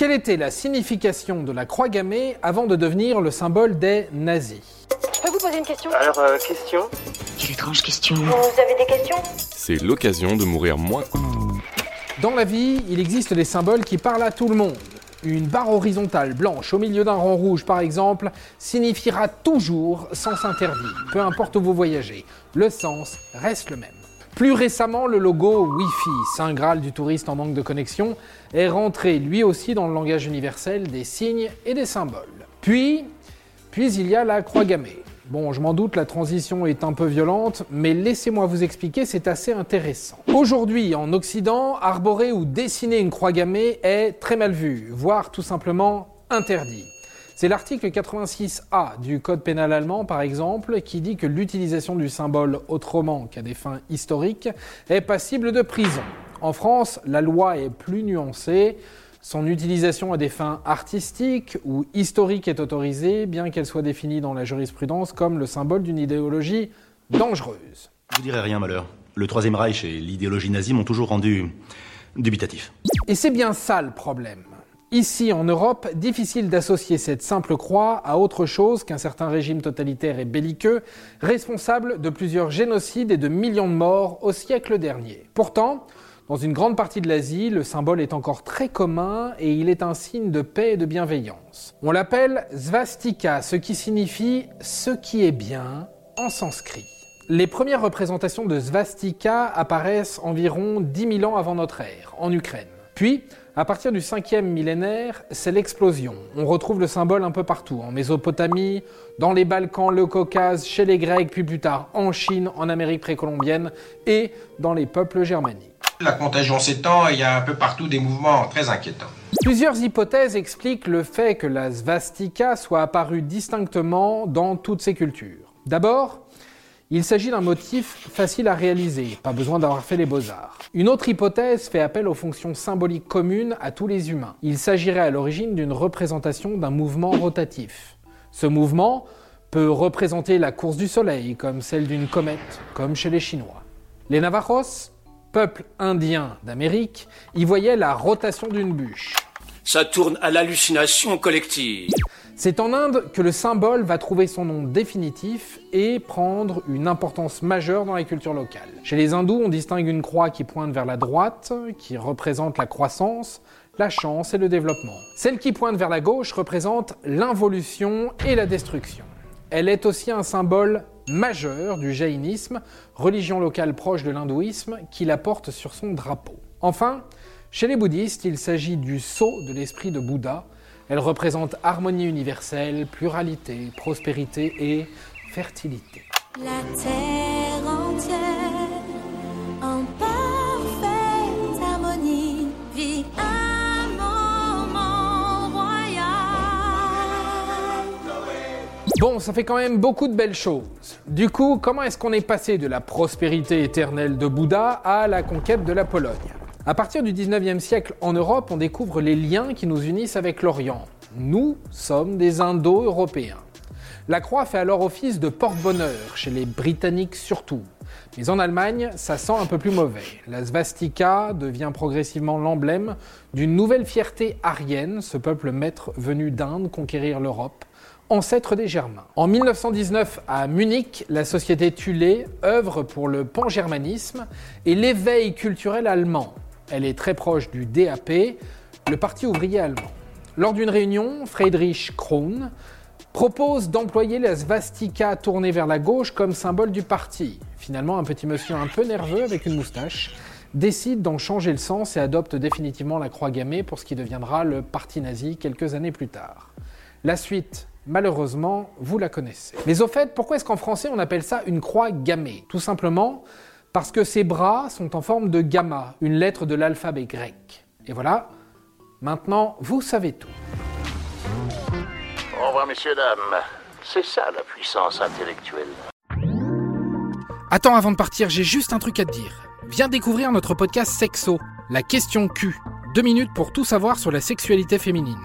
Quelle était la signification de la croix gammée avant de devenir le symbole des nazis Je peux vous poser une question Alors, euh, question Quelle étrange question. Vous avez des questions C'est l'occasion de mourir moins. Dans la vie, il existe des symboles qui parlent à tout le monde. Une barre horizontale blanche au milieu d'un rang rouge, par exemple, signifiera toujours sens interdit, peu importe où vous voyagez. Le sens reste le même. Plus récemment, le logo Wi-Fi, saint graal du touriste en manque de connexion, est rentré lui aussi dans le langage universel des signes et des symboles. Puis, puis il y a la croix gammée. Bon, je m'en doute, la transition est un peu violente, mais laissez-moi vous expliquer, c'est assez intéressant. Aujourd'hui, en Occident, arborer ou dessiner une croix gammée est très mal vu, voire tout simplement interdit. C'est l'article 86A du Code pénal allemand, par exemple, qui dit que l'utilisation du symbole autrement qu'à des fins historiques est passible de prison. En France, la loi est plus nuancée. Son utilisation à des fins artistiques ou historiques est autorisée, bien qu'elle soit définie dans la jurisprudence comme le symbole d'une idéologie dangereuse. Je vous dirai rien, malheur. Le Troisième Reich et l'idéologie nazie m'ont toujours rendu dubitatif. Et c'est bien ça le problème. Ici, en Europe, difficile d'associer cette simple croix à autre chose qu'un certain régime totalitaire et belliqueux, responsable de plusieurs génocides et de millions de morts au siècle dernier. Pourtant, dans une grande partie de l'Asie, le symbole est encore très commun et il est un signe de paix et de bienveillance. On l'appelle svastika, ce qui signifie ce qui est bien en sanskrit. Les premières représentations de svastika apparaissent environ 10 000 ans avant notre ère, en Ukraine. Puis, à partir du 5e millénaire, c'est l'explosion. On retrouve le symbole un peu partout, en Mésopotamie, dans les Balkans, le Caucase, chez les Grecs, puis plus tard en Chine, en Amérique précolombienne et dans les peuples germaniques. La contagion s'étend et il y a un peu partout des mouvements très inquiétants. Plusieurs hypothèses expliquent le fait que la svastika soit apparue distinctement dans toutes ces cultures. D'abord, il s'agit d'un motif facile à réaliser, pas besoin d'avoir fait les beaux-arts. Une autre hypothèse fait appel aux fonctions symboliques communes à tous les humains. Il s'agirait à l'origine d'une représentation d'un mouvement rotatif. Ce mouvement peut représenter la course du soleil, comme celle d'une comète, comme chez les Chinois. Les Navajos peuple indien d'Amérique, y voyait la rotation d'une bûche. Ça tourne à l'hallucination collective. C'est en Inde que le symbole va trouver son nom définitif et prendre une importance majeure dans la culture locale. Chez les hindous, on distingue une croix qui pointe vers la droite, qui représente la croissance, la chance et le développement. Celle qui pointe vers la gauche représente l'involution et la destruction. Elle est aussi un symbole majeur du jaïnisme, religion locale proche de l'hindouisme, qui la porte sur son drapeau. Enfin, chez les bouddhistes, il s'agit du sceau de l'esprit de Bouddha. Elle représente harmonie universelle, pluralité, prospérité et fertilité. La terre entière en parfaite harmonie vit un moment royal. Bon, ça fait quand même beaucoup de belles choses. Du coup, comment est-ce qu'on est passé de la prospérité éternelle de Bouddha à la conquête de la Pologne? À partir du 19e siècle en Europe, on découvre les liens qui nous unissent avec l'Orient. Nous sommes des Indo-Européens. La croix fait alors office de porte-bonheur, chez les Britanniques surtout. Mais en Allemagne, ça sent un peu plus mauvais. La svastika devient progressivement l'emblème d'une nouvelle fierté arienne, ce peuple maître venu d'Inde conquérir l'Europe, ancêtre des Germains. En 1919, à Munich, la société Thulé œuvre pour le pan-germanisme et l'éveil culturel allemand. Elle est très proche du DAP, le Parti ouvrier allemand. Lors d'une réunion, Friedrich Krohn propose d'employer la svastika tournée vers la gauche comme symbole du parti. Finalement, un petit monsieur un peu nerveux avec une moustache décide d'en changer le sens et adopte définitivement la croix gammée pour ce qui deviendra le parti nazi quelques années plus tard. La suite, malheureusement, vous la connaissez. Mais au fait, pourquoi est-ce qu'en français on appelle ça une croix gammée? Tout simplement parce que ses bras sont en forme de gamma, une lettre de l'alphabet grec. Et voilà, maintenant vous savez tout. Au revoir, messieurs, dames. C'est ça la puissance intellectuelle. Attends, avant de partir, j'ai juste un truc à te dire. Viens découvrir notre podcast Sexo, la question Q. Deux minutes pour tout savoir sur la sexualité féminine.